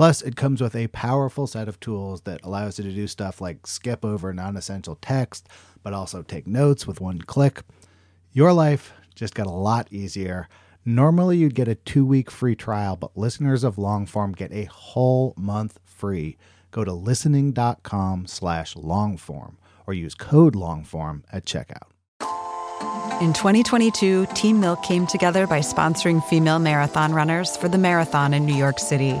Plus, it comes with a powerful set of tools that allows you to do stuff like skip over non essential text, but also take notes with one click. Your life just got a lot easier. Normally, you'd get a two week free trial, but listeners of Longform get a whole month free. Go to listening.com slash longform or use code longform at checkout. In 2022, Team Milk came together by sponsoring female marathon runners for the marathon in New York City.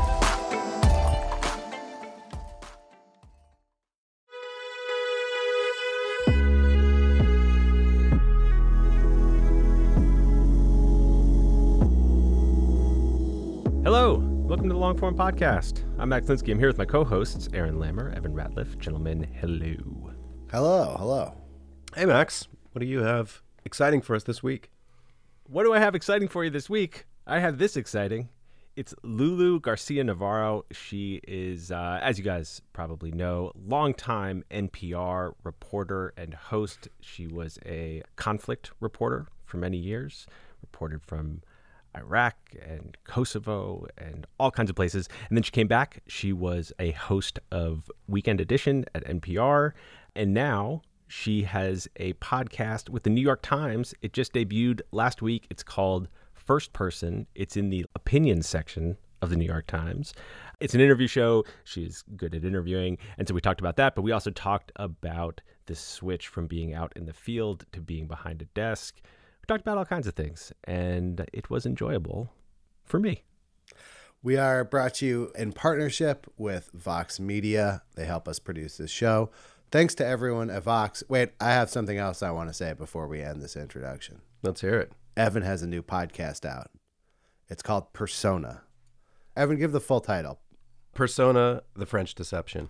Longform Podcast. I'm Max Linsky. I'm here with my co-hosts Aaron Lammer, Evan Ratliff. Gentlemen, hello. Hello, hello. Hey, Max. What do you have exciting for us this week? What do I have exciting for you this week? I have this exciting. It's Lulu Garcia Navarro. She is, uh, as you guys probably know, longtime NPR reporter and host. She was a conflict reporter for many years, reported from Iraq and Kosovo and all kinds of places. And then she came back. She was a host of Weekend Edition at NPR. And now she has a podcast with the New York Times. It just debuted last week. It's called First Person. It's in the opinion section of the New York Times. It's an interview show. She's good at interviewing. And so we talked about that, but we also talked about the switch from being out in the field to being behind a desk. We talked about all kinds of things, and it was enjoyable for me. We are brought to you in partnership with Vox Media. They help us produce this show. Thanks to everyone at Vox. Wait, I have something else I want to say before we end this introduction. Let's hear it. Evan has a new podcast out. It's called Persona. Evan, give the full title. Persona, the French Deception.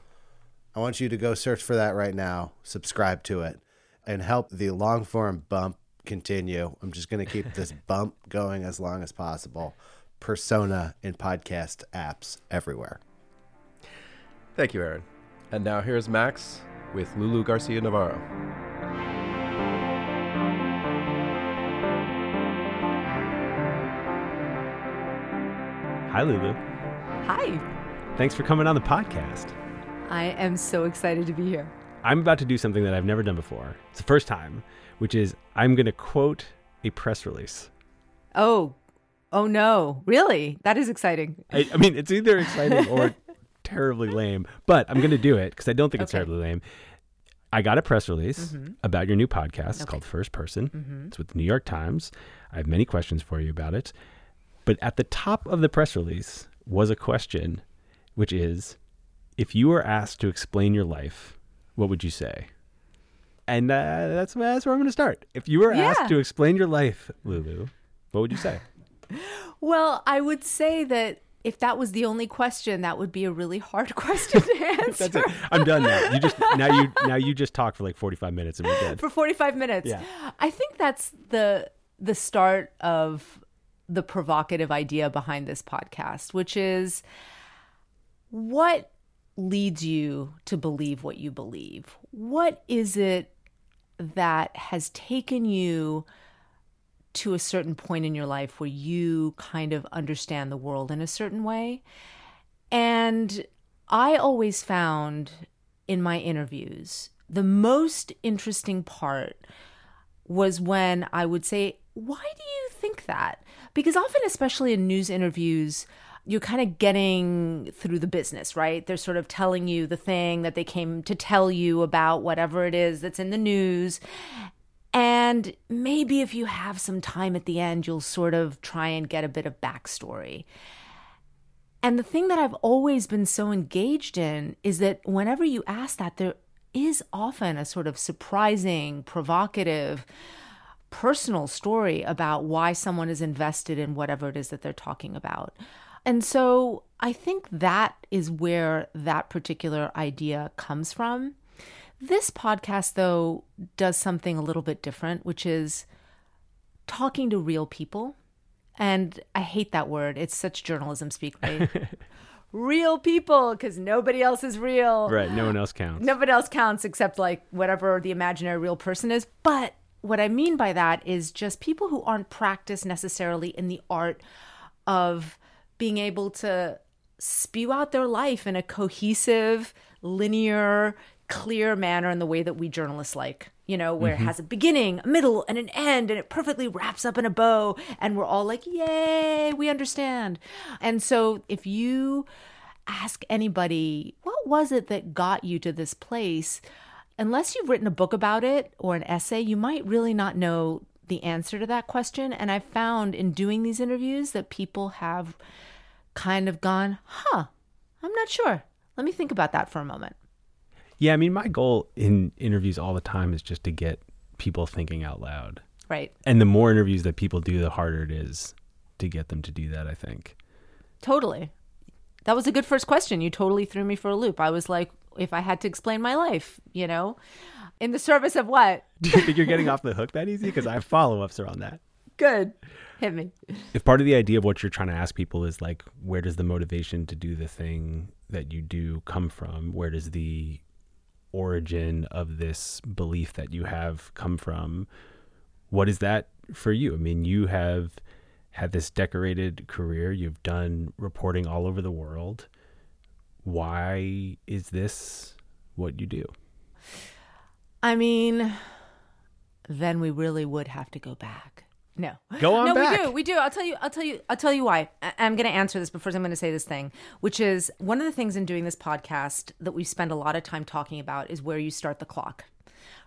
I want you to go search for that right now, subscribe to it, and help the long form bump continue. I'm just going to keep this bump going as long as possible. Persona in podcast apps everywhere. Thank you, Aaron. And now here's Max with Lulu Garcia Navarro. Hi, Lulu. Hi. Thanks for coming on the podcast. I am so excited to be here. I'm about to do something that I've never done before. It's the first time, which is I'm going to quote a press release. Oh, oh no. Really? That is exciting. I, I mean, it's either exciting or terribly lame, but I'm going to do it because I don't think it's Okay. terribly lame. I got a press release mm-hmm. about your new podcast. It's called First Person. Mm-hmm. It's with the New York Times. I have many questions for you about it. But at the top of the press release was a question, which is if you were asked to explain your life, what would you say? And uh, that's, that's where I'm going to start. If you were Yeah. asked to explain your life, Lulu, what would you say? Well, I would say that if that was the only question, that would be a really hard question to answer That's it. I'm done now. You just now you now you just talk for like 45 minutes and we're good. for 45 minutes. Yeah. I think that's the the start of the provocative idea behind this podcast, which is what leads you to believe what you believe? What is it that has taken you to a certain point in your life where you kind of understand the world in a certain way? And I always found in my interviews the most interesting part was when I would say, Why do you think that? Because often, especially in news interviews, you're kind of getting through the business, right? They're sort of telling you the thing that they came to tell you about whatever it is that's in the news. And maybe if you have some time at the end, you'll sort of try and get a bit of backstory. And the thing that I've always been so engaged in is that whenever you ask that, there is often a sort of surprising, provocative, personal story about why someone is invested in whatever it is that they're talking about. And so I think that is where that particular idea comes from. This podcast, though, does something a little bit different, which is talking to real people. And I hate that word. It's such journalism speak, right? real people, because nobody else is real. Right. No one else counts. Nobody else counts except like whatever the imaginary real person is. But what I mean by that is just people who aren't practiced necessarily in the art of being able to spew out their life in a cohesive, linear, clear manner in the way that we journalists like, you know, where mm-hmm. it has a beginning, a middle, and an end, and it perfectly wraps up in a bow. And we're all like, yay, we understand. And so if you ask anybody, what was it that got you to this place? unless you've written a book about it or an essay, you might really not know the answer to that question. And I've found in doing these interviews that people have kind of gone, huh, I'm not sure. Let me think about that for a moment. Yeah, I mean, my goal in interviews all the time is just to get people thinking out loud. Right. And the more interviews that people do, the harder it is to get them to do that, I think. Totally. That was a good first question. You totally threw me for a loop. I was like, if I had to explain my life, you know, in the service of what? Do you think you're getting off the hook that easy? Because I have follow ups around that. Good. Hit me. If part of the idea of what you're trying to ask people is like, where does the motivation to do the thing that you do come from? Where does the origin of this belief that you have come from? What is that for you? I mean, you have had this decorated career, you've done reporting all over the world why is this what you do? I mean, then we really would have to go back. No, go on. No, back. we do. We do. I'll tell you. I'll tell you. I'll tell you why. I- I'm going to answer this, but first I'm going to say this thing, which is one of the things in doing this podcast that we spend a lot of time talking about is where you start the clock.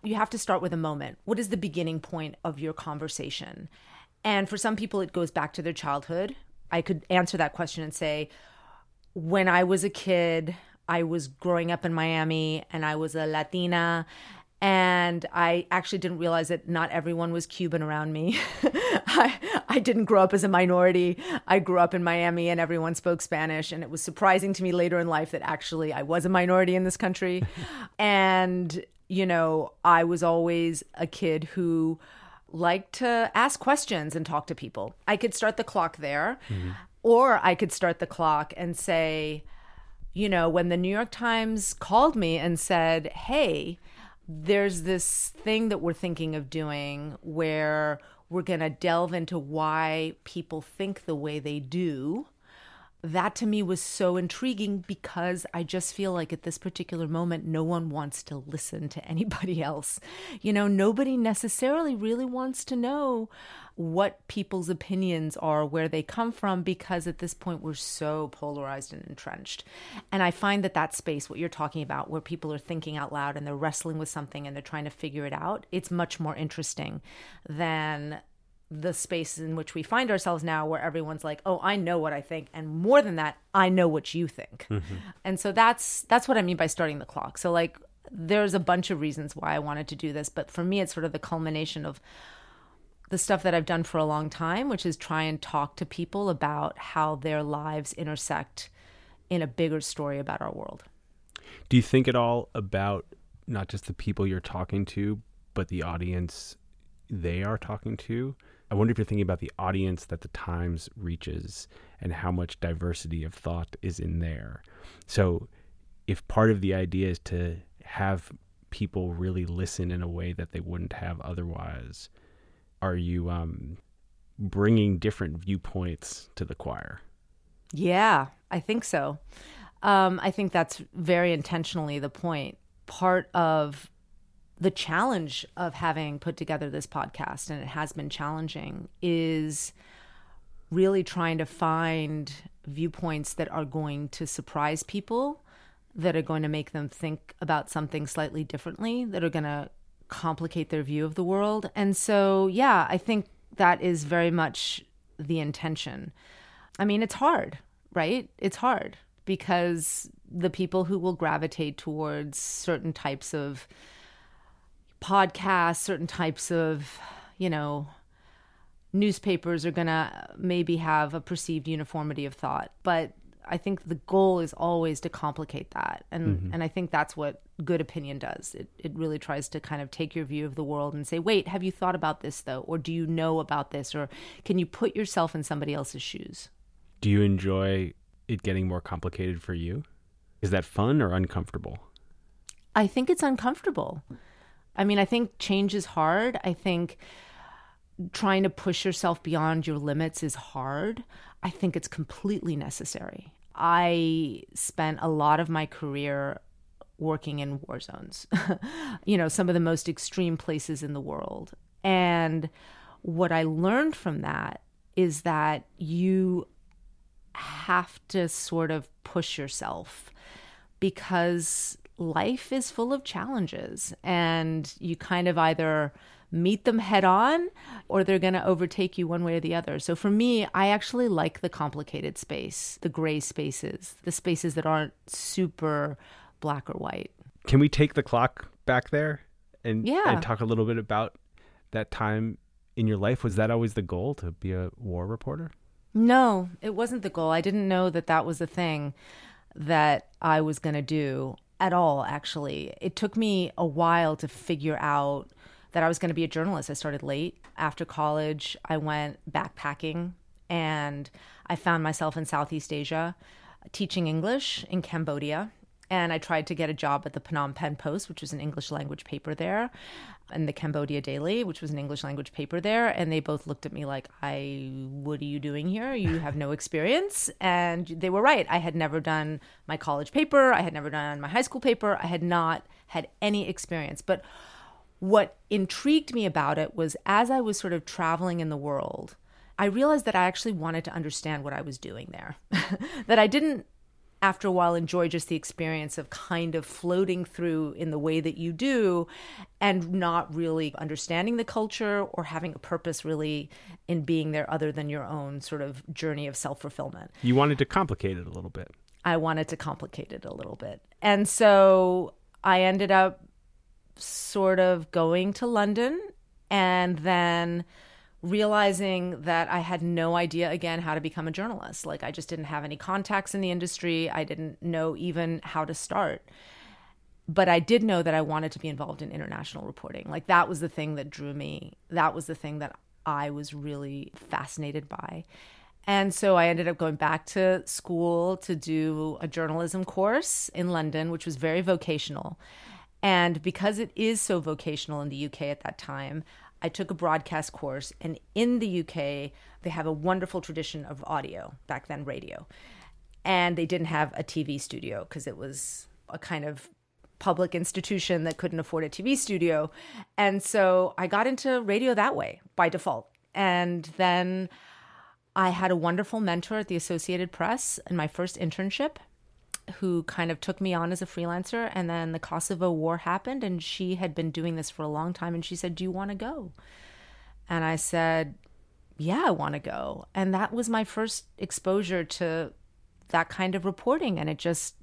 You have to start with a moment. What is the beginning point of your conversation? And for some people, it goes back to their childhood. I could answer that question and say, when I was a kid, I was growing up in Miami and I was a Latina. And I actually didn't realize that not everyone was Cuban around me. I, I didn't grow up as a minority. I grew up in Miami and everyone spoke Spanish. And it was surprising to me later in life that actually I was a minority in this country. and, you know, I was always a kid who liked to ask questions and talk to people. I could start the clock there. Mm-hmm. Or I could start the clock and say, you know, when the New York Times called me and said, hey, there's this thing that we're thinking of doing where we're going to delve into why people think the way they do that to me was so intriguing because I just feel like at this particular moment, no one wants to listen to anybody else. You know, nobody necessarily really wants to know what people's opinions are, where they come from, because at this point we're so polarized and entrenched. And I find that that space, what you're talking about, where people are thinking out loud and they're wrestling with something and they're trying to figure it out, it's much more interesting than the space in which we find ourselves now where everyone's like oh i know what i think and more than that i know what you think. Mm-hmm. and so that's that's what i mean by starting the clock. So like there's a bunch of reasons why i wanted to do this but for me it's sort of the culmination of the stuff that i've done for a long time which is try and talk to people about how their lives intersect in a bigger story about our world. Do you think at all about not just the people you're talking to but the audience they are talking to I wonder if you're thinking about the audience that the Times reaches and how much diversity of thought is in there. So, if part of the idea is to have people really listen in a way that they wouldn't have otherwise, are you um, bringing different viewpoints to the choir? Yeah, I think so. Um, I think that's very intentionally the point. Part of the challenge of having put together this podcast, and it has been challenging, is really trying to find viewpoints that are going to surprise people, that are going to make them think about something slightly differently, that are going to complicate their view of the world. And so, yeah, I think that is very much the intention. I mean, it's hard, right? It's hard because the people who will gravitate towards certain types of podcasts, certain types of, you know, newspapers are going to maybe have a perceived uniformity of thought. But I think the goal is always to complicate that. And mm-hmm. and I think that's what good opinion does. It it really tries to kind of take your view of the world and say, "Wait, have you thought about this though? Or do you know about this or can you put yourself in somebody else's shoes?" Do you enjoy it getting more complicated for you? Is that fun or uncomfortable? I think it's uncomfortable. I mean, I think change is hard. I think trying to push yourself beyond your limits is hard. I think it's completely necessary. I spent a lot of my career working in war zones, you know, some of the most extreme places in the world. And what I learned from that is that you have to sort of push yourself because life is full of challenges and you kind of either meet them head on or they're going to overtake you one way or the other. So for me, I actually like the complicated space, the gray spaces, the spaces that aren't super black or white. Can we take the clock back there and, yeah. and talk a little bit about that time in your life? Was that always the goal to be a war reporter? No, it wasn't the goal. I didn't know that that was a thing that I was going to do at all, actually. It took me a while to figure out that I was going to be a journalist. I started late. After college, I went backpacking and I found myself in Southeast Asia teaching English in Cambodia. And I tried to get a job at the Phnom Penh Post, which was an English language paper there, and the Cambodia Daily, which was an English language paper there. And they both looked at me like, I, what are you doing here? You have no experience. And they were right. I had never done my college paper. I had never done my high school paper. I had not had any experience. But what intrigued me about it was as I was sort of traveling in the world, I realized that I actually wanted to understand what I was doing there. that I didn't, after a while, enjoy just the experience of kind of floating through in the way that you do and not really understanding the culture or having a purpose really in being there other than your own sort of journey of self fulfillment. You wanted to complicate it a little bit. I wanted to complicate it a little bit. And so I ended up sort of going to London and then realizing that I had no idea again how to become a journalist. Like I just didn't have any contacts in the industry. I didn't know even how to start. But I did know that I wanted to be involved in international reporting. Like that was the thing that drew me. That was the thing that I was really fascinated by. And so I ended up going back to school to do a journalism course in London, which was very vocational. And because it is so vocational in the UK at that time, I took a broadcast course. And in the UK, they have a wonderful tradition of audio, back then, radio. And they didn't have a TV studio because it was a kind of public institution that couldn't afford a TV studio. And so I got into radio that way by default. And then I had a wonderful mentor at the Associated Press in my first internship who kind of took me on as a freelancer. And then the Kosovo War happened, and she had been doing this for a long time. And she said, Do you want to go? And I said, Yeah, I want to go. And that was my first exposure to that kind of reporting. And it just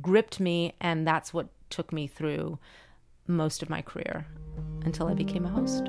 gripped me. And that's what took me through most of my career until I became a host.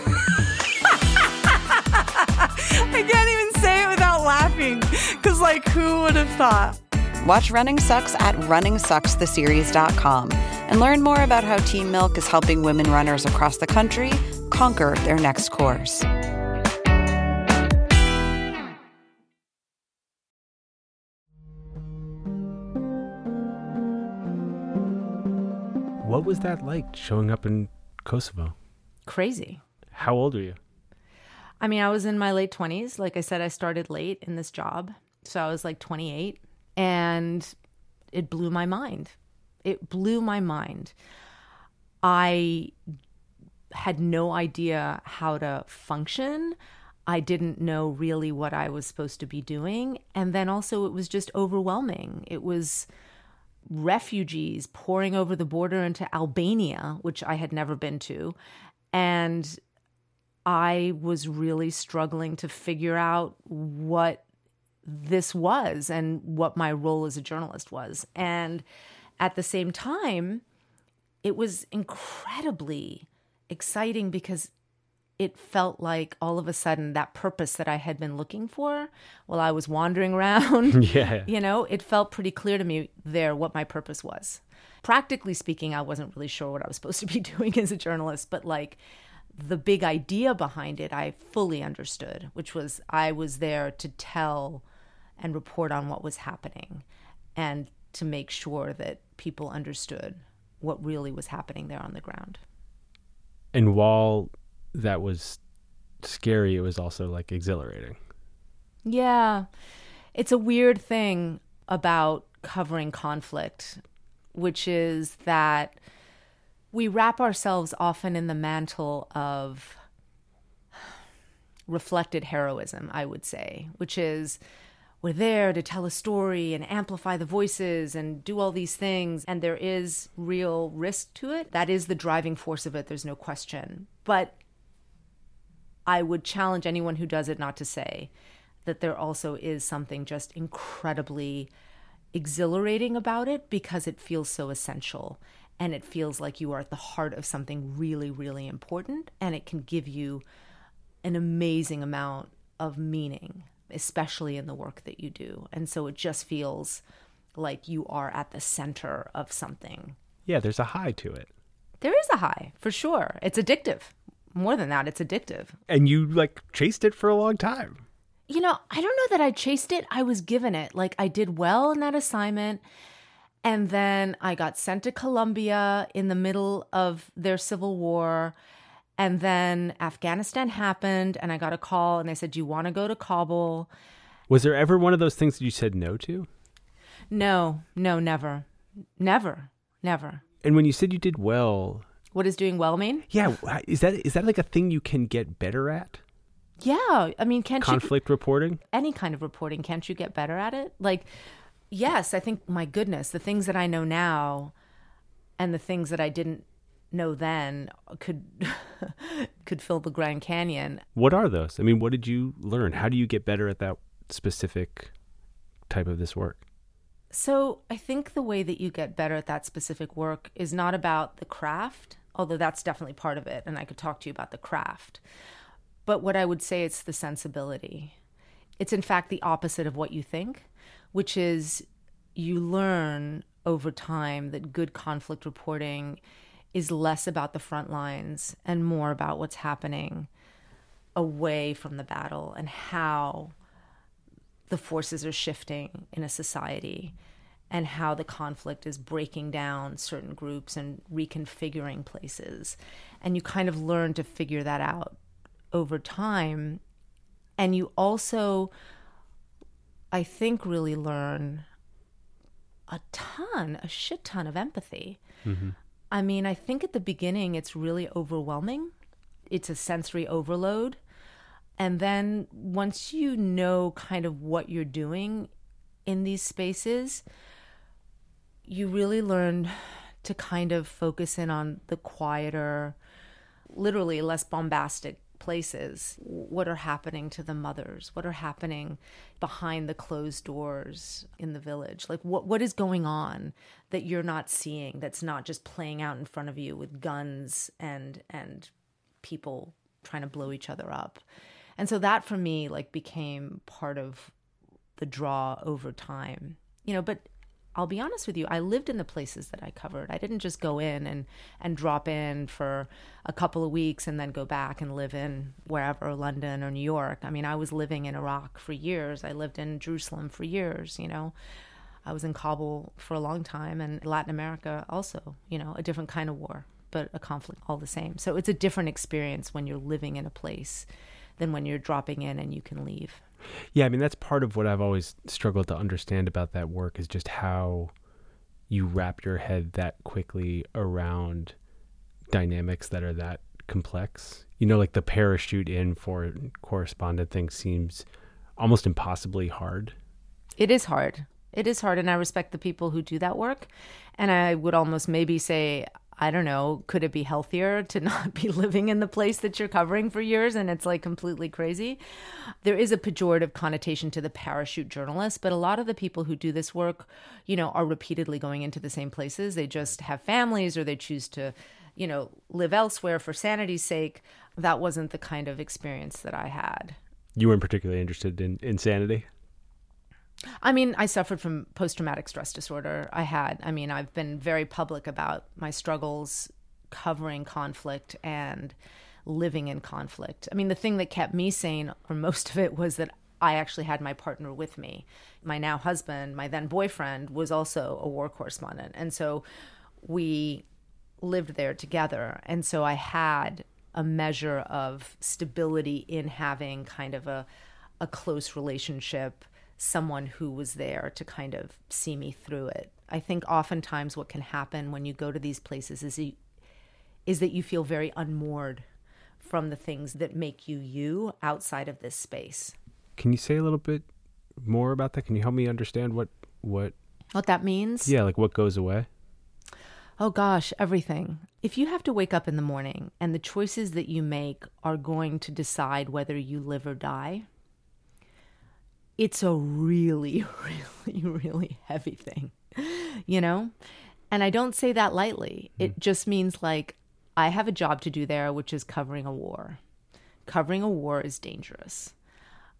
because, like, who would have thought? Watch Running Sucks at runningsuckstheseries.com and learn more about how Team Milk is helping women runners across the country conquer their next course. What was that like showing up in Kosovo? Crazy. How old were you? I mean, I was in my late 20s. Like I said, I started late in this job. So I was like 28 and it blew my mind. It blew my mind. I had no idea how to function. I didn't know really what I was supposed to be doing. And then also, it was just overwhelming. It was refugees pouring over the border into Albania, which I had never been to. And I was really struggling to figure out what this was and what my role as a journalist was. And at the same time, it was incredibly exciting because it felt like all of a sudden that purpose that I had been looking for while I was wandering around, Yeah. you know, it felt pretty clear to me there what my purpose was. Practically speaking, I wasn't really sure what I was supposed to be doing as a journalist, but like the big idea behind it, I fully understood, which was I was there to tell and report on what was happening and to make sure that people understood what really was happening there on the ground. And while that was scary, it was also like exhilarating. Yeah. It's a weird thing about covering conflict, which is that we wrap ourselves often in the mantle of reflected heroism, I would say, which is we're there to tell a story and amplify the voices and do all these things. And there is real risk to it. That is the driving force of it, there's no question. But I would challenge anyone who does it not to say that there also is something just incredibly exhilarating about it because it feels so essential and it feels like you are at the heart of something really, really important and it can give you an amazing amount of meaning, especially in the work that you do. And so it just feels like you are at the center of something. Yeah, there's a high to it. There is a high, for sure. It's addictive. More than that, it's addictive. And you like chased it for a long time. You know, I don't know that I chased it. I was given it. Like I did well in that assignment. And then I got sent to Colombia in the middle of their civil war. And then Afghanistan happened, and I got a call, and they said, Do you want to go to Kabul? Was there ever one of those things that you said no to? No, no, never. Never, never. And when you said you did well, What does doing well mean? yeah, is that is that like a thing you can get better at? Yeah. I mean, can't you? Conflict reporting? any kind of reporting, can't you get better at it? Like, yes, I think, my goodness, the things that I know now and the things that I didn't know then could could fill the Grand Canyon. What are those? I mean, what did you learn? How do you get better at that specific type of this work? So I think the way that you get better at that specific work is not about the craft, although that's definitely part of it, and I could talk to you about the craft. But what I would say it's the sensibility. It's in fact the opposite of what you think, which is you learn over time that good conflict reporting is less about the front lines and more about what's happening away from the battle and how the forces are shifting in a society and how the conflict is breaking down certain groups and reconfiguring places. And you kind of learn to figure that out over time. And you also, I think, really learn a ton, a shit ton of empathy. Mm-hmm. I mean, I think at the beginning it's really overwhelming. It's a sensory overload. And then once you know kind of what you're doing in these spaces, you really learn to kind of focus in on the quieter, literally less bombastic places. What are happening to the mothers? What are happening behind the closed doors in the village? Like what what is going on that you're not seeing that's not just playing out in front of you with guns and and people trying to blow each other up. And so that for me like became part of the draw over time. You know, but I'll be honest with you, I lived in the places that I covered. I didn't just go in and, and drop in for a couple of weeks and then go back and live in wherever, London or New York. I mean, I was living in Iraq for years. I lived in Jerusalem for years, you know. I was in Kabul for a long time and Latin America also, you know, a different kind of war, but a conflict all the same. So it's a different experience when you're living in a place than when you're dropping in and you can leave. Yeah, I mean that's part of what I've always struggled to understand about that work is just how you wrap your head that quickly around dynamics that are that complex. You know, like the parachute in for correspondent thing seems almost impossibly hard. It is hard. It is hard, and I respect the people who do that work. And I would almost maybe say I don't know, could it be healthier to not be living in the place that you're covering for years and it's like completely crazy? There is a pejorative connotation to the parachute journalist, but a lot of the people who do this work, you know, are repeatedly going into the same places. They just have families or they choose to, you know, live elsewhere for sanity's sake. That wasn't the kind of experience that I had. You weren't particularly interested in insanity? I mean, I suffered from post traumatic stress disorder. I had, I mean, I've been very public about my struggles covering conflict and living in conflict. I mean, the thing that kept me sane for most of it was that I actually had my partner with me. My now husband, my then boyfriend, was also a war correspondent. And so we lived there together. And so I had a measure of stability in having kind of a, a close relationship someone who was there to kind of see me through it. I think oftentimes what can happen when you go to these places is you, is that you feel very unmoored from the things that make you you outside of this space. Can you say a little bit more about that? Can you help me understand what what what that means? Yeah, like what goes away? Oh gosh, everything. If you have to wake up in the morning and the choices that you make are going to decide whether you live or die, it's a really, really, really heavy thing, you know? And I don't say that lightly. Mm. It just means like I have a job to do there, which is covering a war. Covering a war is dangerous.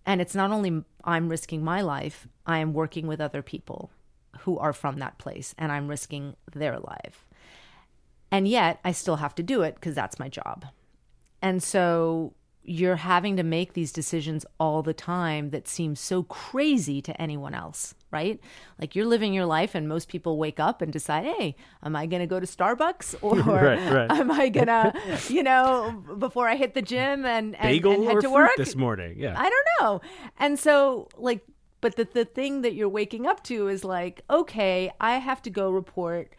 And it's not only I'm risking my life, I am working with other people who are from that place and I'm risking their life. And yet I still have to do it because that's my job. And so you're having to make these decisions all the time that seem so crazy to anyone else, right? Like you're living your life, and most people wake up and decide, hey, am I going to go to Starbucks or right, right. am I going to, you know, before I hit the gym and, and, and head to work? this morning? Yeah. I don't know. And so, like, but the, the thing that you're waking up to is like, okay, I have to go report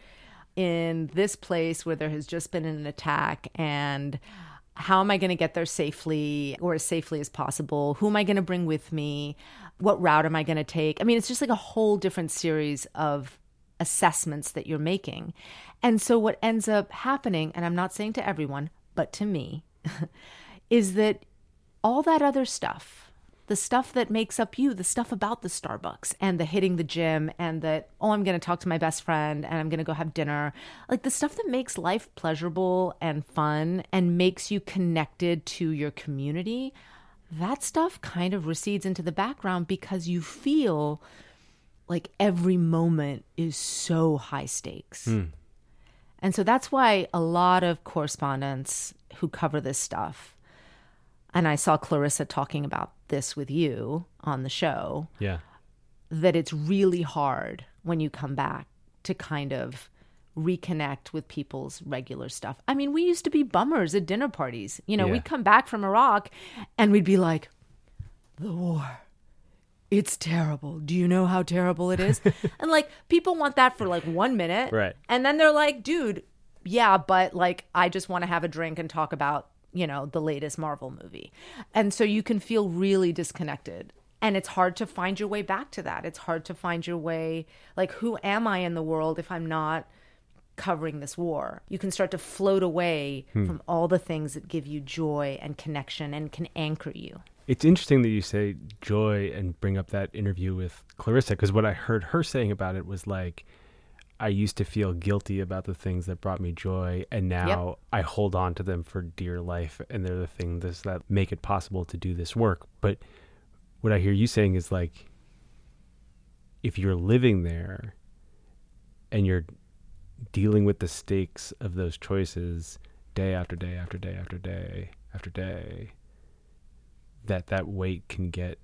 in this place where there has just been an attack and how am I going to get there safely or as safely as possible? Who am I going to bring with me? What route am I going to take? I mean, it's just like a whole different series of assessments that you're making. And so, what ends up happening, and I'm not saying to everyone, but to me, is that all that other stuff, the stuff that makes up you, the stuff about the Starbucks and the hitting the gym and that, oh, I'm going to talk to my best friend and I'm going to go have dinner. Like the stuff that makes life pleasurable and fun and makes you connected to your community, that stuff kind of recedes into the background because you feel like every moment is so high stakes. Hmm. And so that's why a lot of correspondents who cover this stuff, and I saw Clarissa talking about this with you on the show, Yeah. that it's really hard when you come back to kind of reconnect with people's regular stuff. I mean, we used to be bummers at dinner parties. You know, Yeah. we'd come back from Iraq and we'd be like, the war. It's terrible. Do you know how terrible it is? and like people want that for like one minute. Right. And then they're like, dude, yeah, but like I just want to have a drink and talk about, you know, the latest Marvel movie. And so you can feel really disconnected. And it's hard to find your way back to that. It's hard to find your way like who am I in the world if I'm not covering this war? You can start to float away hmm. from all the things that give you joy and connection and can anchor you. It's interesting that you say joy and bring up that interview with Clarissa because what I heard her saying about it was like, I used to feel guilty about the things that brought me joy, and now I hold on to them for dear life, and they're the things that make it possible to do this work. But what I hear you saying is like, if you're living there and you're dealing with the stakes of those choices day after day after day after day after day, that that weight can get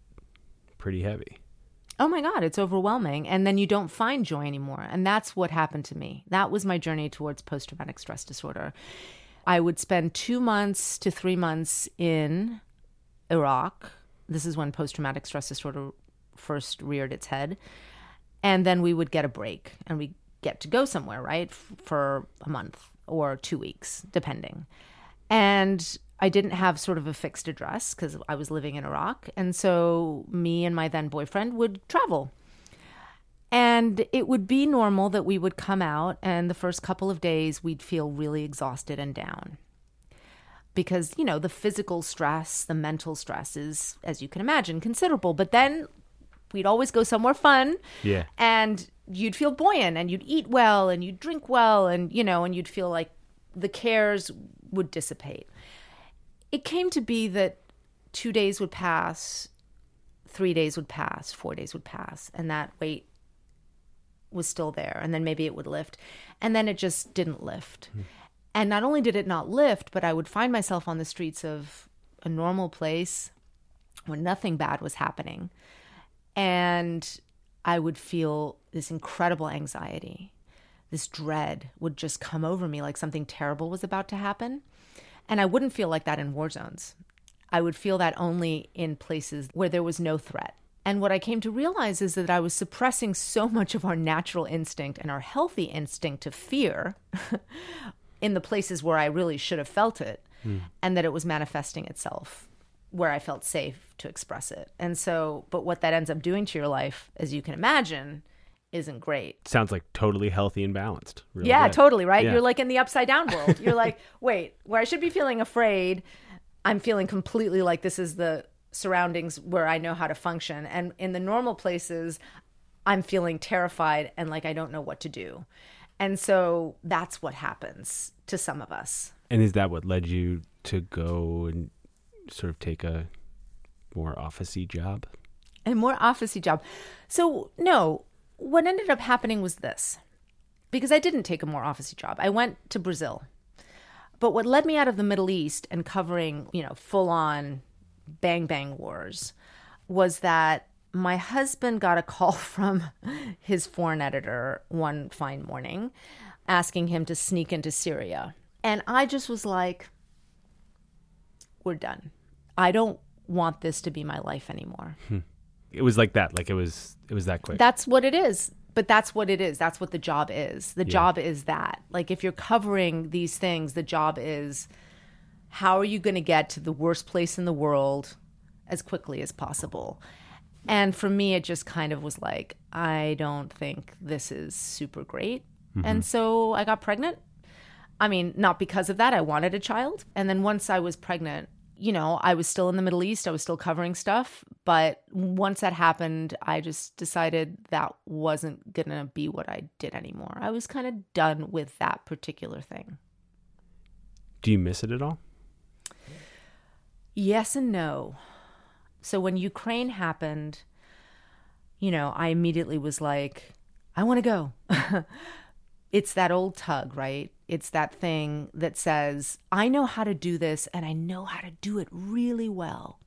pretty heavy. Oh my god it's overwhelming. And then you don't find joy anymore. And that's what happened to me. That was my journey towards post-traumatic stress disorder. I would spend two months to three months in iraq. This is when post-traumatic stress disorder first reared its head. And then we would get a break and we get to go somewhere right f- for a month or two weeks depending. And I didn't have sort of a fixed address because I was living in Iraq. And so me and my then boyfriend would travel. And it would be normal that we would come out, and the first couple of days we'd feel really exhausted and down. Because, you know, the physical stress, the mental stress is, as you can imagine, considerable. But then we'd always go somewhere fun Yeah. and you'd feel buoyant and you'd eat well and you'd drink well and you know and you'd feel like the cares would dissipate it came to be that two days would pass three days would pass four days would pass and that weight was still there and then maybe it would lift and then it just didn't lift hmm. and not only did it not lift but i would find myself on the streets of a normal place when nothing bad was happening and I would feel this incredible anxiety. This dread would just come over me like something terrible was about to happen. And I wouldn't feel like that in war zones. I would feel that only in places where there was no threat. And what I came to realize is that I was suppressing so much of our natural instinct and our healthy instinct to fear in the places where I really should have felt it, hmm. and that it was manifesting itself where I felt safe to express it. And so, but what that ends up doing to your life, as you can imagine, isn't great. Sounds like totally healthy and balanced. Really yeah, good. totally, right? Yeah. You're like in the upside down world. You're like, wait, where I should be feeling afraid, I'm feeling completely like this is the surroundings where I know how to function. And in the normal places, I'm feeling terrified and like I don't know what to do. And so that's what happens to some of us. And is that what led you to go and sort of take a more officey job? a more officey job. So no, what ended up happening was this, because I didn't take a more officey job. I went to Brazil, but what led me out of the Middle East and covering, you know, full on bang bang wars, was that my husband got a call from his foreign editor one fine morning, asking him to sneak into Syria, and I just was like, "We're done. I don't." want this to be my life anymore. Hmm. It was like that. Like it was. It was that quick. That's what it is. But that's what it is. That's what the job is. The Yeah. job is that. Like if you're covering these things, the job is how are you going to get to the worst place in the world as quickly as possible? And for me, it just kind of was like, I don't think this is super great. Mm-hmm. And so I got pregnant. I mean, not because of that. I wanted a child. And then once I was pregnant, you know, I was still in the Middle East, I was still covering stuff. But once that happened, I just decided that wasn't going to be what I did anymore. I was kind of done with that particular thing. Do you miss it at all? Yes and no. So when Ukraine happened, you know, I immediately was like, I want to go. it's that old tug, right? It's that thing that says, I know how to do this and I know how to do it really well.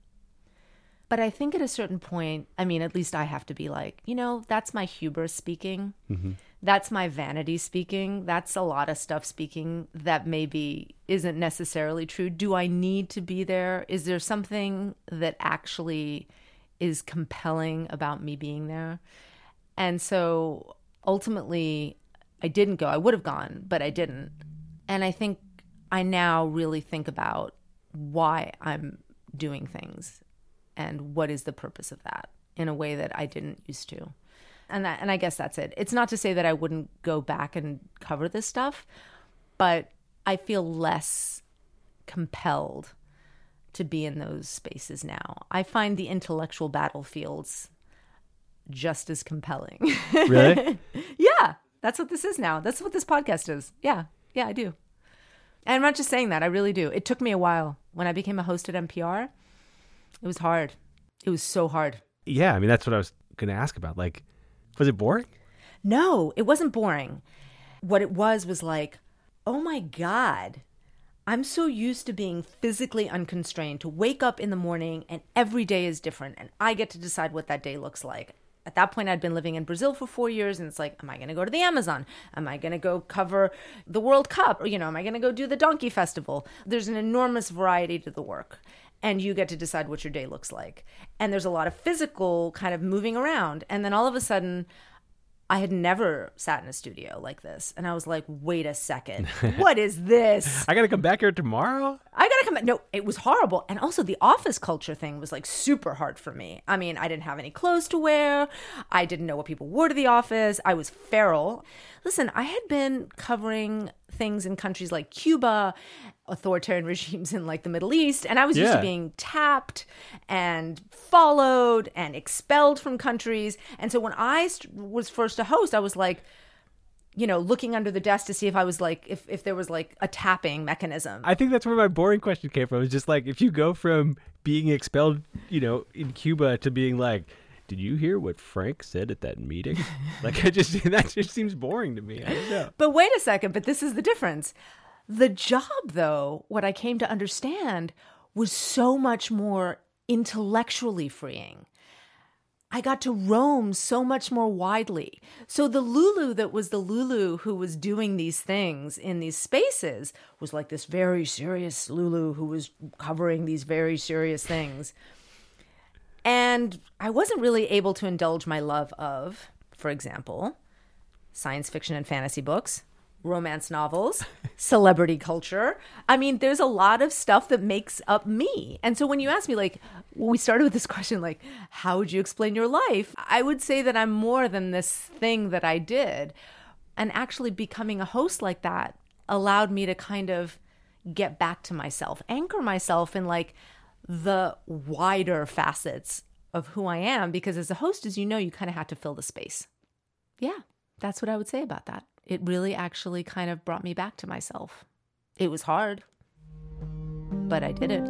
But I think at a certain point, I mean, at least I have to be like, you know, that's my hubris speaking. Mm-hmm. That's my vanity speaking. That's a lot of stuff speaking that maybe isn't necessarily true. Do I need to be there? Is there something that actually is compelling about me being there? And so ultimately, I didn't go. I would have gone, but I didn't. And I think I now really think about why I'm doing things and what is the purpose of that in a way that I didn't used to. And that, and I guess that's it. It's not to say that I wouldn't go back and cover this stuff, but I feel less compelled to be in those spaces now. I find the intellectual battlefields just as compelling. Really? yeah. That's what this is now. That's what this podcast is. Yeah. Yeah, I do. And I'm not just saying that. I really do. It took me a while. When I became a host at NPR, it was hard. It was so hard. Yeah, I mean that's what I was going to ask about. Like, was it boring? No, it wasn't boring. What it was was like, oh my God, I'm so used to being physically unconstrained, to wake up in the morning and every day is different, and I get to decide what that day looks like. At that point, I'd been living in Brazil for four years, and it's like, am I going to go to the Amazon? Am I going to go cover the World Cup? Or, you know, am I going to go do the Donkey Festival? There's an enormous variety to the work and you get to decide what your day looks like. And there's a lot of physical kind of moving around. And then all of a sudden, I had never sat in a studio like this. And I was like, wait a second. What is this? I got to come back here tomorrow? I got to come back. No, it was horrible. And also, the office culture thing was like super hard for me. I mean, I didn't have any clothes to wear. I didn't know what people wore to the office. I was feral. Listen, I had been covering things in countries like Cuba, authoritarian regimes in like the Middle East, and I was used to being tapped and followed and expelled from countries. And so when I st- was first a host, I was like, you know, looking under the desk to see if I was like, if, if there was like a tapping mechanism. I think that's where my boring question came from. It's just like if you go from being expelled, you know, in Cuba to being like, did you hear what Frank said at that meeting? like I just that just seems boring to me. I don't know. But wait a second, but this is the difference. The job, though, what I came to understand was so much more intellectually freeing. I got to roam so much more widely. So the Lulu that was the Lulu who was doing these things in these spaces was like this very serious Lulu who was covering these very serious things. And I wasn't really able to indulge my love of, for example, science fiction and fantasy books, romance novels, celebrity culture. I mean, there's a lot of stuff that makes up me. And so when you ask me, like, we started with this question, like, how would you explain your life? I would say that I'm more than this thing that I did. And actually becoming a host like that allowed me to kind of get back to myself, anchor myself in like the wider facets of who I am. Because as a host, as you know, you kind of have to fill the space. Yeah, that's what I would say about that. It really actually kind of brought me back to myself. It was hard, but I did it.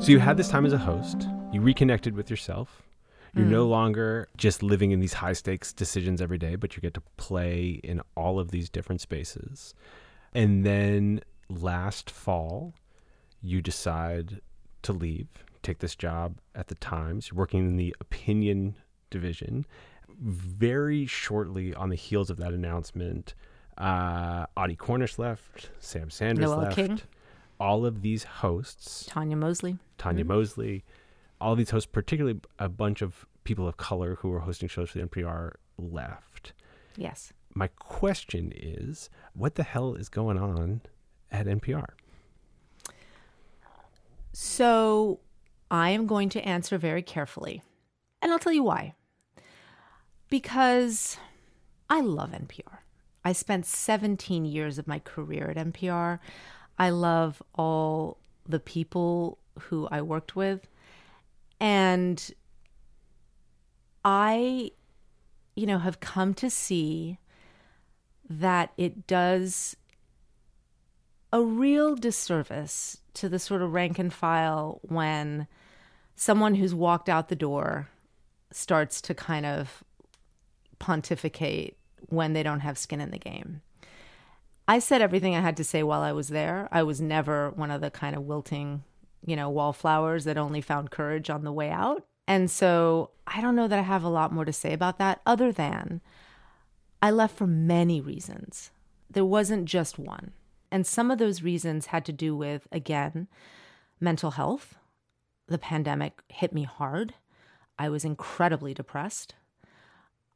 So you had this time as a host. You reconnected with yourself. You're no longer just living in these high stakes decisions every day, but you get to play in all of these different spaces. And then last fall, you decide to leave, take this job at the Times. You're working in the opinion division. Very shortly on the heels of that announcement, uh, Audie Cornish left, Sam Sanders Noel left. King. All of these hosts, Tanya Mosley. Tanya Mhm. Mosley, all of these hosts, particularly a bunch of people of color who were hosting shows for the NPR, left. Yes. My question is, what the hell is going on at NPR? So I am going to answer very carefully. And I'll tell you why. Because I love NPR. I spent 17 years of my career at NPR. I love all the people who I worked with. And I, you know, have come to see that it does a real disservice to the sort of rank and file when someone who's walked out the door starts to kind of pontificate when they don't have skin in the game. I said everything I had to say while I was there. I was never one of the kind of wilting, you know, wallflowers that only found courage on the way out. And so I don't know that I have a lot more to say about that other than I left for many reasons. There wasn't just one. And some of those reasons had to do with, again, mental health. The pandemic hit me hard. I was incredibly depressed.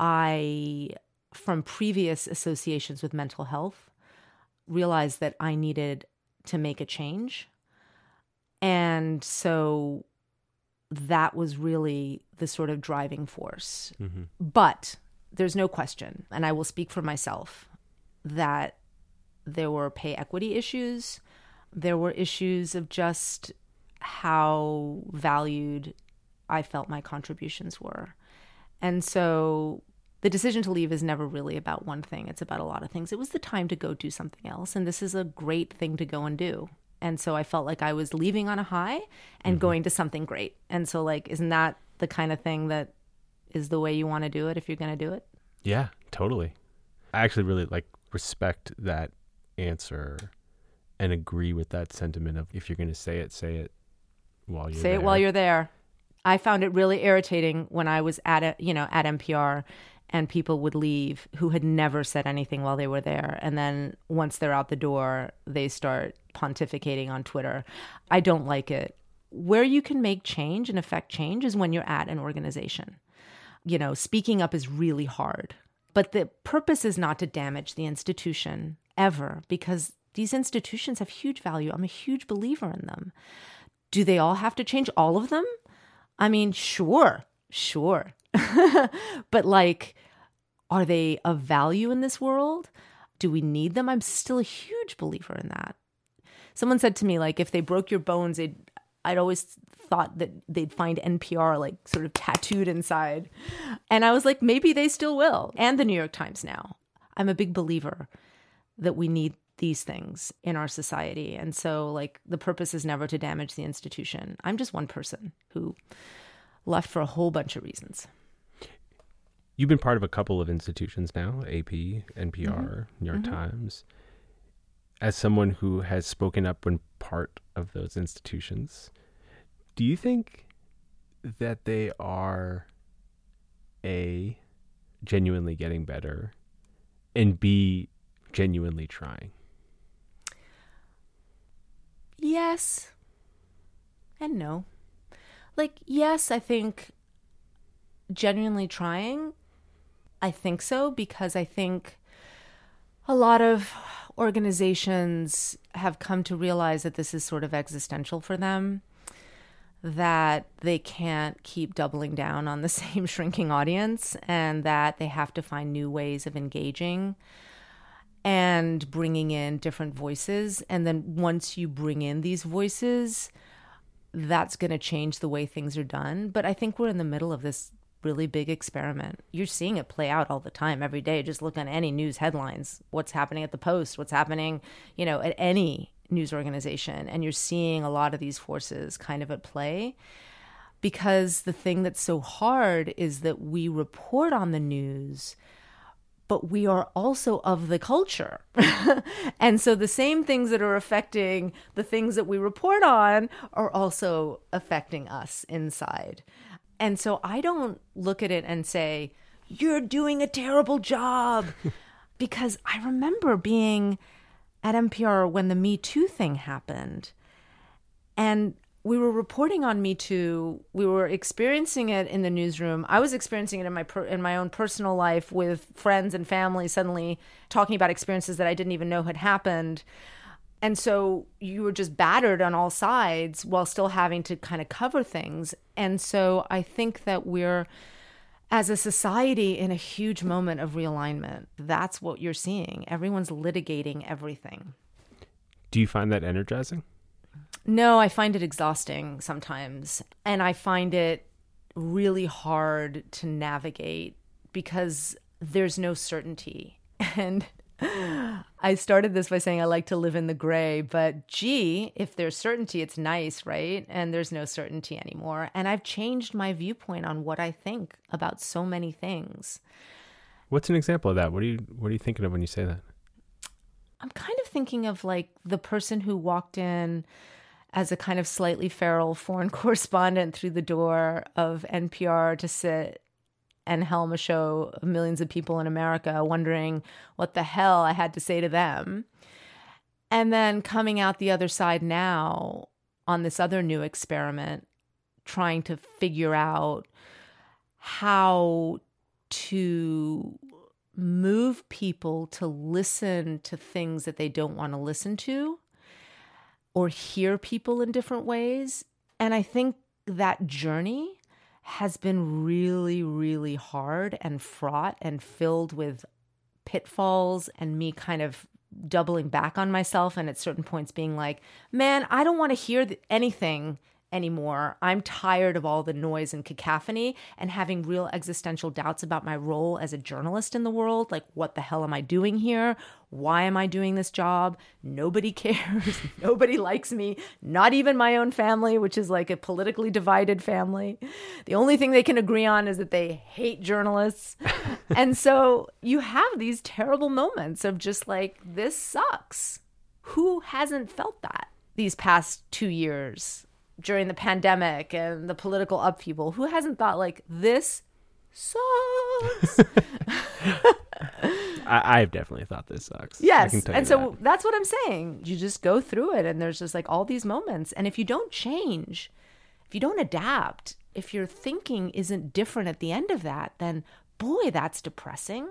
I, from previous associations with mental health, realized that I needed to make a change. And so that was really the sort of driving force. Mhm. But there's no question, and I will speak for myself, that there were pay equity issues. There were issues of just how valued I felt my contributions were. And so the decision to leave is never really about one thing, it's about a lot of things. It was the time to go do something else. And this is a great thing to go and do. And so I felt like I was leaving on a high and mm-hmm. going to something great. And so, like, isn't that the kind of thing that is the way you want to do it if you're going to do it? Yeah, totally. I actually really like respect that answer and agree with that sentiment of if you're going to say it, say it while you're Say it while you're there. I found it really irritating when I was at a, you know, at NPR and people would leave who had never said anything while they were there and then once they're out the door, they start pontificating on Twitter. I don't like it. Where you can make change and affect change is when you're at an organization. You know, speaking up is really hard. But the purpose is not to damage the institution ever because these institutions have huge value. I'm a huge believer in them. Do they all have to change? All of them? I mean, sure, sure. but like, are they of value in this world? Do we need them? I'm still a huge believer in that. Someone said to me, like, if they broke your bones, they'd, I'd always thought that they'd find NPR like sort of tattooed inside. And I was like, maybe they still will. And the New York Times now. I'm a big believer that we need these things in our society. And so, like, the purpose is never to damage the institution. I'm just one person who left for a whole bunch of reasons. You've been part of a couple of institutions now AP, NPR, New York Mhm. Times. As someone who has spoken up when part of those institutions, do you think that they are A, genuinely getting better, and B, genuinely trying? Yes and no. Like, yes, I think genuinely trying. I think so because I think a lot of organizations have come to realize that this is sort of existential for them, that they can't keep doubling down on the same shrinking audience, and that they have to find new ways of engaging and bringing in different voices. And then once you bring in these voices, that's going to change the way things are done. But I think we're in the middle of this really big experiment. You're seeing it play out all the time, every day. Just look on any news headlines, what's happening at the Post, what's happening, you know, at any news organization. And you're seeing a lot of these forces kind of at play. Because the thing that's so hard is that we report on the news but we are also of the culture. and so the same things that are affecting the things that we report on are also affecting us inside. And so I don't look at it and say, you're doing a terrible job. because I remember being at NPR when the Me Too thing happened. And we were reporting on Me Too. We were experiencing it in the newsroom. I was experiencing it in my per- in my own personal life with friends and family. Suddenly talking about experiences that I didn't even know had happened, and so you were just battered on all sides while still having to kind of cover things. And so I think that we're as a society in a huge moment of realignment. That's what you're seeing. Everyone's litigating everything. Do you find that energizing? No, I find it exhausting sometimes. And I find it really hard to navigate because there's no certainty. And I started this by saying I like to live in the gray, but gee, if there's certainty, it's nice, right? And there's no certainty anymore. And I've changed my viewpoint on what I think about so many things. What's an example of that? What are you what are you thinking of when you say that? I'm kind of thinking of like the person who walked in as a kind of slightly feral foreign correspondent through the door of NPR to sit and helm a show of millions of people in America wondering what the hell I had to say to them. And then coming out the other side now on this other new experiment, trying to figure out how to move people to listen to things that they don't want to listen to or hear people in different ways. And I think that journey has been really, really hard and fraught and filled with pitfalls and me kind of doubling back on myself. And at certain points being like, man, I don't want to hear anything anymore. I'm tired of all the noise and cacophony and having real existential doubts about my role as a journalist in the world. Like, what the hell am I doing here? Why am I doing this job? Nobody cares. Nobody likes me. Not even my own family, which is like a politically divided family. The only thing they can agree on is that they hate journalists. and so you have these terrible moments of just like, this sucks. Who hasn't felt that these past two years? During the pandemic and the political upheaval who hasn't thought like this sucks? I, have definitely thought this sucks. Yes. and so that. that's what i'm saying. You just go through it and there's just like all these moments. And if you don't change if you don't adapt if your thinking isn't different at the end of that then boy that's depressing.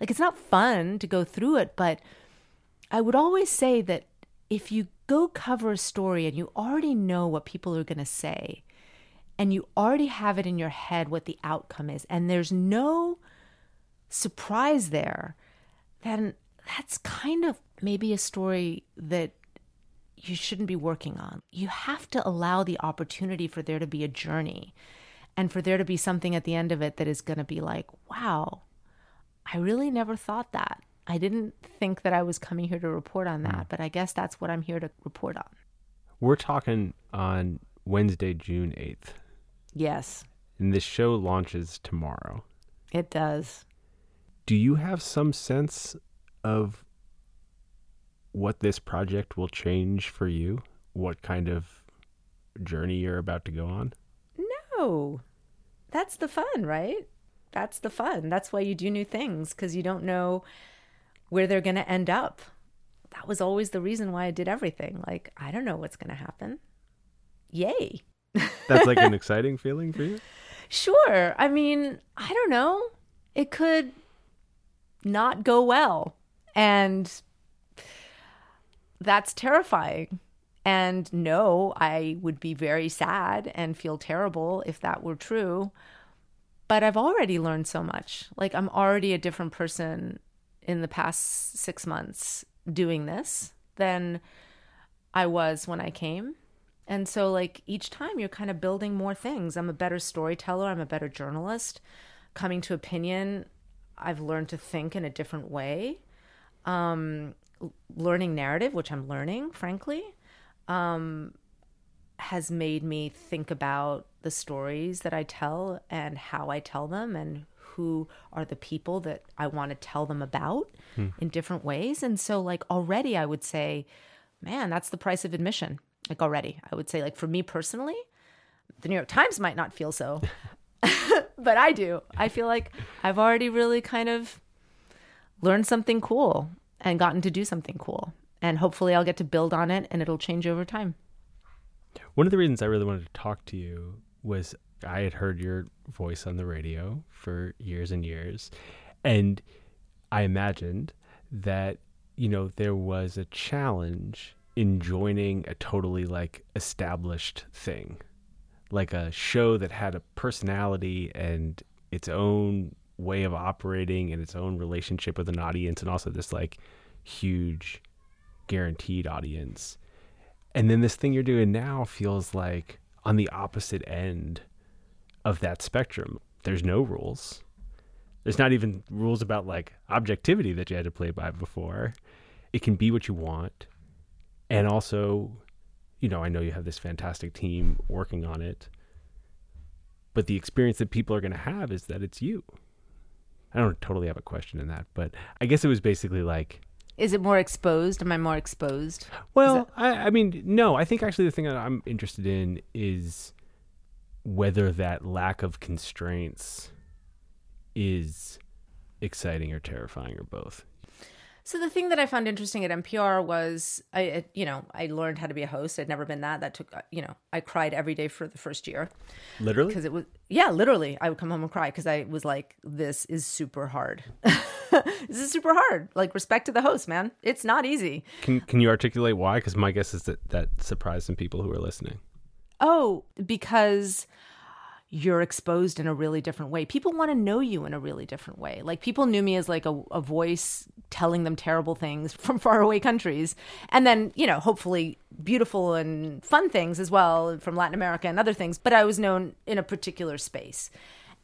Like it's not fun to go through it but i would always say that if you go cover a story and you already know what people are going to say and you already have it in your head what the outcome is and there's no surprise there then that's kind of maybe a story that you shouldn't be working on. You have to allow the opportunity for there to be a journey and for there to be something at the end of it that is going to be like, wow, I really never thought that. I didn't think that I was coming here to report on that, mm. but I guess that's what I'm here to report on. We're talking on Wednesday, June 8th. Yes. And this show launches tomorrow. It does. Do you have some sense of what this project will change for you? What kind of journey you're about to go on? No. That's the fun, right? That's the fun. That's why you do new things because you don't know where they're going to end up. That was always the reason why I did everything. Like, I don't know what's going to happen. Yay. That's like an exciting feeling for you? Sure. I mean, I don't know. It could not go well. And that's terrifying. And no, I would be very sad and feel terrible if that were true. But I've already learned so much. Like, I'm already a different person in the past six months doing this than I was when I came. And so, like, each time you're kind of building more things. I'm a better storyteller, I'm a better journalist. Coming to opinion, I've learned to think in a different way. Um, learning narrative, which I'm learning, frankly, um, has made me think about the stories that I tell and how I tell them and who are the people that I want to tell them about hmm. in different ways. And so, like, already I would say, man, that's the price of admission. Like, already, I would say, like, for me personally, the New York Times might not feel so, but I do. I feel like I've already really kind of learned something cool and gotten to do something cool. And hopefully I'll get to build on it and it'll change over time. One of the reasons I really wanted to talk to you was I had heard your voice on the radio for years and years. And I imagined that, you know, there was a challenge in joining a totally like established thing, like a show that had a personality and its own way of operating and its own relationship with an audience, and also this like huge guaranteed audience. And then this thing you're doing now feels like on the opposite end of that spectrum. There's no rules. There's not even rules about like objectivity that you had to play by before. It can be what you want. And also, you know, I know you have this fantastic team working on it. But the experience that people are going to have is that it's you. I don't totally have a question in that, but I guess it was basically like Is it more exposed? Am I more exposed? Well, I, I mean, no. I think actually the thing that I'm interested in is whether that lack of constraints is exciting or terrifying or both. So the thing that I found interesting at NPR was I, you know, I learned how to be a host. I'd never been that. That took, uh, you know, I cried every day for the first year. Literally? Because it was, yeah, literally. I would come home and cry because I was like, this is super hard. this is super hard. Like respect to the host, man. It's not easy. Can Can you articulate why? Because my guess is that that surprised some people who are listening. Oh, because you're exposed in a really different way. People want to know you in a really different way. Like people knew me as like a, a voice telling them terrible things from faraway countries. And then, you know, hopefully beautiful and fun things as well from Latin America and other things. But I was known in a particular space.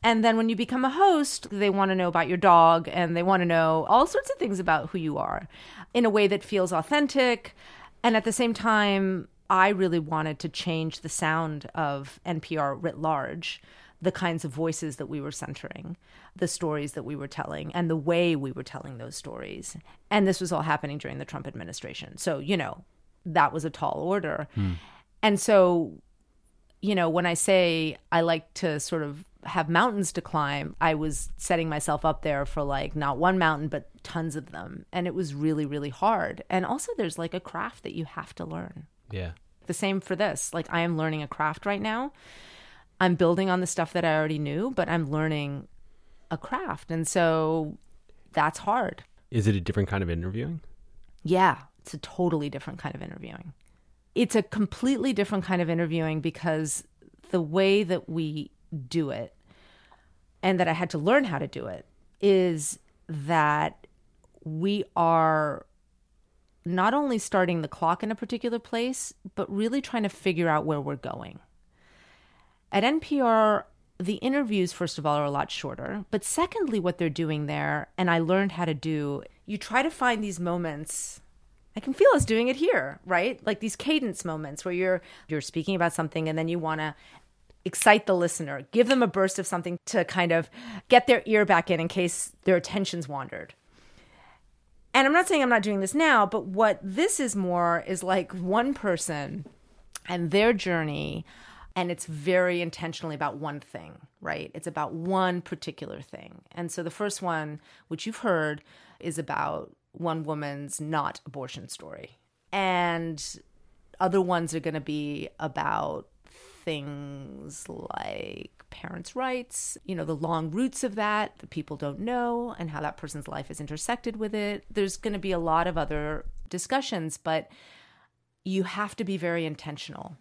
And then when you become a host, they want to know about your dog and they want to know all sorts of things about who you are in a way that feels authentic. And at the same time, I really wanted to change the sound of NPR writ large, the kinds of voices that we were centering, the stories that we were telling, and the way we were telling those stories. And this was all happening during the Trump administration. So, you know, that was a tall order. Hmm. And so, you know, when I say I like to sort of have mountains to climb, I was setting myself up there for like not one mountain, but tons of them. And it was really, really hard. And also, there's like a craft that you have to learn. Yeah. The same for this. Like I am learning a craft right now. I'm building on the stuff that I already knew, but I'm learning a craft. And so that's hard. Is it a different kind of interviewing? Yeah, it's a totally different kind of interviewing. It's a completely different kind of interviewing because the way that we do it and that I had to learn how to do it is that we are not only starting the clock in a particular place, but really trying to figure out where we're going. At NPR, the interviews, first of all, are a lot shorter. But secondly, what they're doing there, and I learned how to do, you try to find these moments. I can feel us doing it here, right? Like these cadence moments where you're you're speaking about something and then you want to excite the listener, give them a burst of something to kind of get their ear back in in case their attention's wandered. And I'm not saying I'm not doing this now, but what this is more is like one person and their journey and it's very intentionally about one thing, right? It's about one particular thing. And so the first one, which you've heard, is about one woman's not abortion story. And other ones are going to be about things like parents' rights, you know, the long roots of that that people don't know and how that person's life is intersected with it. There's going to be a lot of other discussions, but you have to be very intentional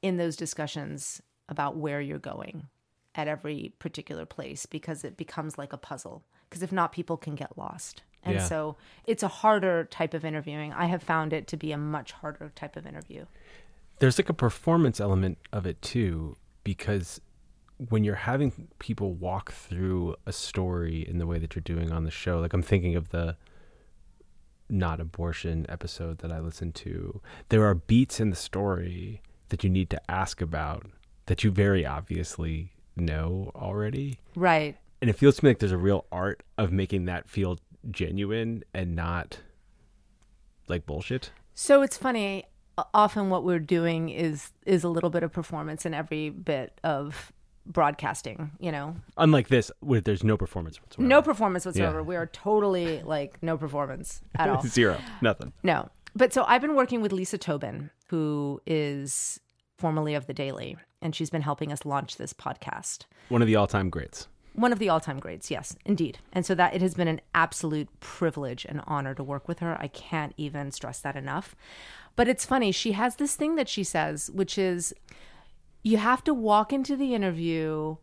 in those discussions about where you're going at every particular place because it becomes like a puzzle. Because if not, people can get lost. And Yeah. so it's a harder type of interviewing. I have found it to be a much harder type of interview. There's like a performance element of it too, because when you're having people walk through a story in the way that you're doing on the show, like I'm thinking of the not abortion episode that I listened to, there are beats in the story that you need to ask about that you very obviously know already. Right. And it feels to me like there's a real art of making that feel genuine and not like bullshit. So it's funny. Often, what we're doing is is a little bit of performance in every bit of broadcasting, you know. Unlike this, where there's no performance whatsoever. No performance whatsoever. Yeah. We are totally like no performance at all. Zero. Nothing. No. But so I've been working with Lisa Tobin, who is formerly of The Daily, and she's been helping us launch this podcast. One of the all-time greats. One of the all time greats, yes, indeed. And so that it has been an absolute privilege and honor to work with her. I can't even stress that enough. But it's funny, she has this thing that she says, which is you have to walk into the interview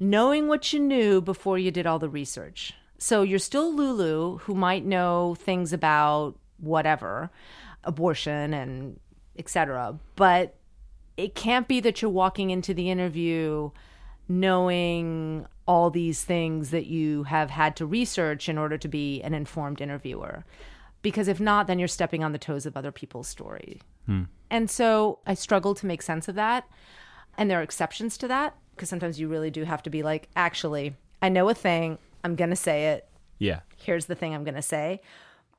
knowing what you knew before you did all the research. So you're still Lulu, who might know things about whatever, abortion and etc. But it can't be that you're walking into the interview knowing all these things that you have had to research in order to be an informed interviewer. Because if not, then you're stepping on the toes of other people's story. Hmm. And so I struggle to make sense of that. And there are exceptions to that because sometimes you really do have to be like, actually, I know a thing, I'm going to say it. Yeah. Here's the thing I'm going to say.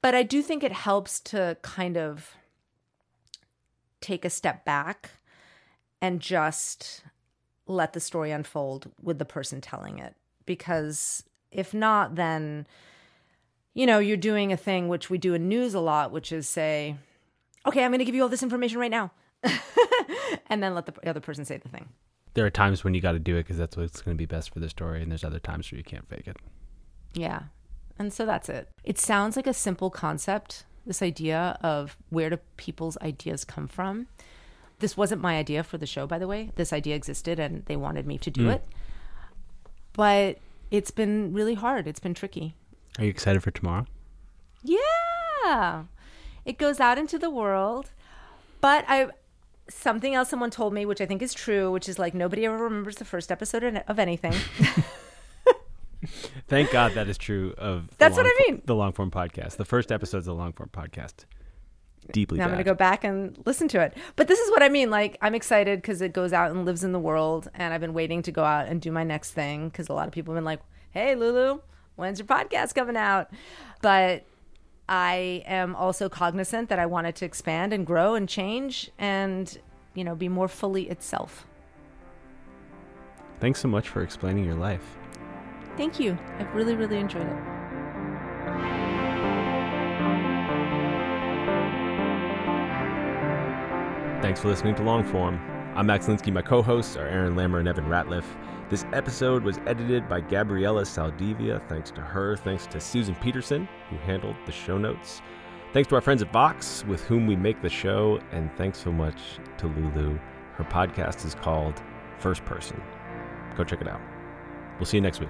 But I do think it helps to kind of take a step back and just let the story unfold with the person telling it. Because if not, then, you know, you're doing a thing which we do in news a lot, which is say, okay, I'm going to give you all this information right now. and then let the other person say the thing. There are times when you got to do it because that's what's going to be best for the story, and there's other times where you can't fake it. Yeah. And so that's it. It sounds like a simple concept, this idea of where do people's ideas come from. This wasn't my idea for the show, by the way. This idea existed and they wanted me to do Mm. it. But it's been really hard. It's been tricky. Are you excited for tomorrow? Yeah. It goes out into the world. But I something else someone told me which I think is true, which is like nobody ever remembers the first episode of- anything. Thank God that is true of. the That's what long I fo- mean. The Longform podcast. The first episode episode's a Longform podcast. Deeply Now I'm going to go back and listen to it. But this is what I mean. Like, I'm excited because it goes out and lives in the world. And I've been waiting to go out and do my next thing because a lot of people have been like, hey, Lulu, when's your podcast coming out? But I am also cognizant that I want it to expand and grow and change and, you know, be more fully itself. Thanks so much for explaining your life. Thank you. I've really, really enjoyed it. Thanks for listening to Longform. I'm Max Linsky. My co hosts are Aaron Lammer and Evan Ratliff. This episode was edited by Gabriella Saldivia. Thanks to her. Thanks to Susan Peterson, who handled the show notes. Thanks to our friends at Vox, with whom we make the show. And thanks so much to Lulu. Her podcast is called First Person. Go check it out. We'll see you next week.